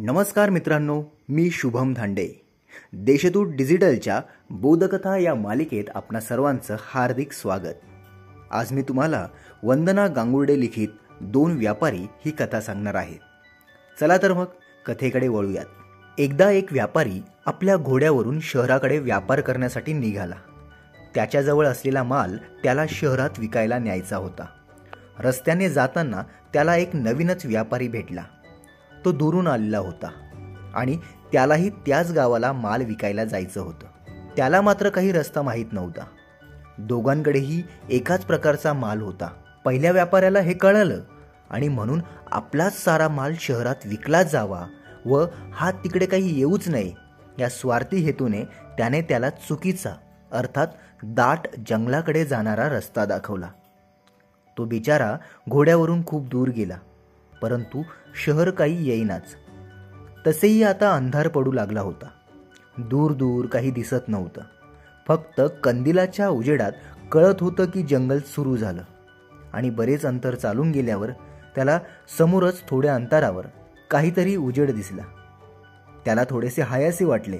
नमस्कार मित्रांनो मी शुभम धांडे. देशदूत डिजिटलच्या बोधकथा या मालिकेत आपणा सर्वांचं हार्दिक स्वागत. आज मी तुम्हाला वंदना गांगुर्डे लिखित दोन व्यापारी ही कथा सांगणार आहे. चला तर मग कथेकडे वळूयात. एकदा एक व्यापारी आपल्या घोड्यावरून शहराकडे व्यापार करण्यासाठी निघाला. त्याच्याजवळ असलेला माल त्याला शहरात विकायला न्यायचा होता. रस्त्याने जाताना त्याला एक नवीनच व्यापारी भेटला. तो दुरून आलेला होता आणि त्यालाही त्याच गावाला माल विकायला जायचं होतं. त्याला मात्र काही रस्ता माहीत नव्हता. दोघांकडेही एकाच प्रकारचा माल होता. पहिल्या व्यापाऱ्याला हे कळलं आणि म्हणून आपलाच सारा माल शहरात विकला जावा व हा तिकडे काही येऊच नये या स्वार्थी हेतूने त्याने त्याला चुकीचा अर्थात दाट जंगलाकडे जाणारा रस्ता दाखवला. तो बिचारा घोड्यावरून खूप दूर गेला. परंतु शहर काही येईनाच. तसेही आता अंधार पडू लागला होता. दूर दूर काही दिसत नव्हतं. फक्त कंदिलाच्या उजेडात कळत होतं की जंगल सुरू झालं. आणि बरेच अंतर चालून गेल्यावर त्याला समोरच थोड्या अंतरावर काहीतरी उजेड दिसला. त्याला थोडेसे हायासे वाटले.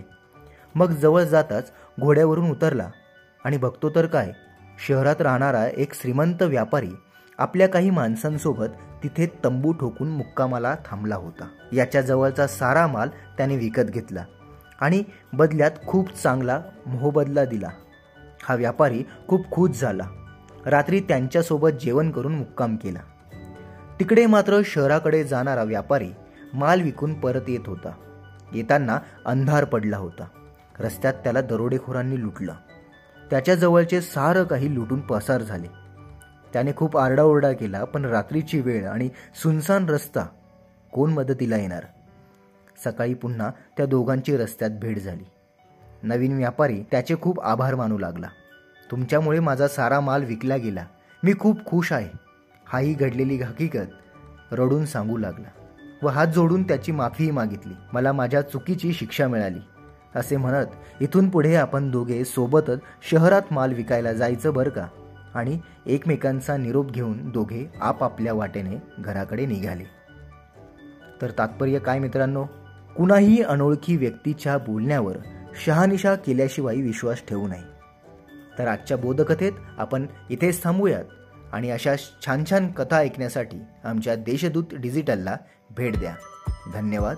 मग जवळ जाताच घोड्यावरून उतरला. आणि बघतो तर काय शहरात राहणारा एक श्रीमंत व्यापारी आपल्या काही माणसांसोबत तिथे तंबू ठोकून मुक्कामाला थांबला होता. याच्या जवळचा सारा माल त्याने विकत घेतला आणि बदल्यात खूप चांगला मोहबदला दिला. हा व्यापारी खूप खुश झाला. रात्री त्यांच्यासोबत जेवण करून मुक्काम केला. तिकडे मात्र शहराकडे जाणारा व्यापारी माल विकून परत येत होता. येताना अंधार पडला होता. रस्त्यात त्याला दरोडेखोरांनी लुटलं. त्याच्याजवळचे सारं काही लुटून पसार झाले. त्याने खूप आरडाओरडा केला पण रात्रीची वेळ आणि सुनसान रस्ता कोण मदतीला येणार? सकाळी पुन्हा त्या दोघांची रस्त्यात भेट झाली. नवीन व्यापारी त्याचे खूप आभार मानू लागला. तुमच्यामुळे माझा सारा माल विकला गेला. मी खूप खुश आहे. हाही घडलेली हकीकत रडून सांगू लागला व हात जोडून त्याची माफीही मागितली. मला माझ्या चुकीची शिक्षा मिळाली. असे म्हणत इथून पुढे आपण दोघे सोबतच शहरात माल विकायला जायचं बरं का? आणि एकमेकांचा निरोप घेऊन दोघे आपापल्या वाटेने घराकडे निघाले. तर तात्पर्य काय मित्रांनो? कुणाही अनोळखी व्यक्तीच्या बोलण्यावर शहानिशा केल्याशिवाय विश्वास ठेवू नये. तर आजच्या बोधकथेत आपण इथेच थांबूयात आणि अशा छान छान कथा ऐकण्यासाठी आमच्या देशदूत डिजिटलला भेट द्या. धन्यवाद.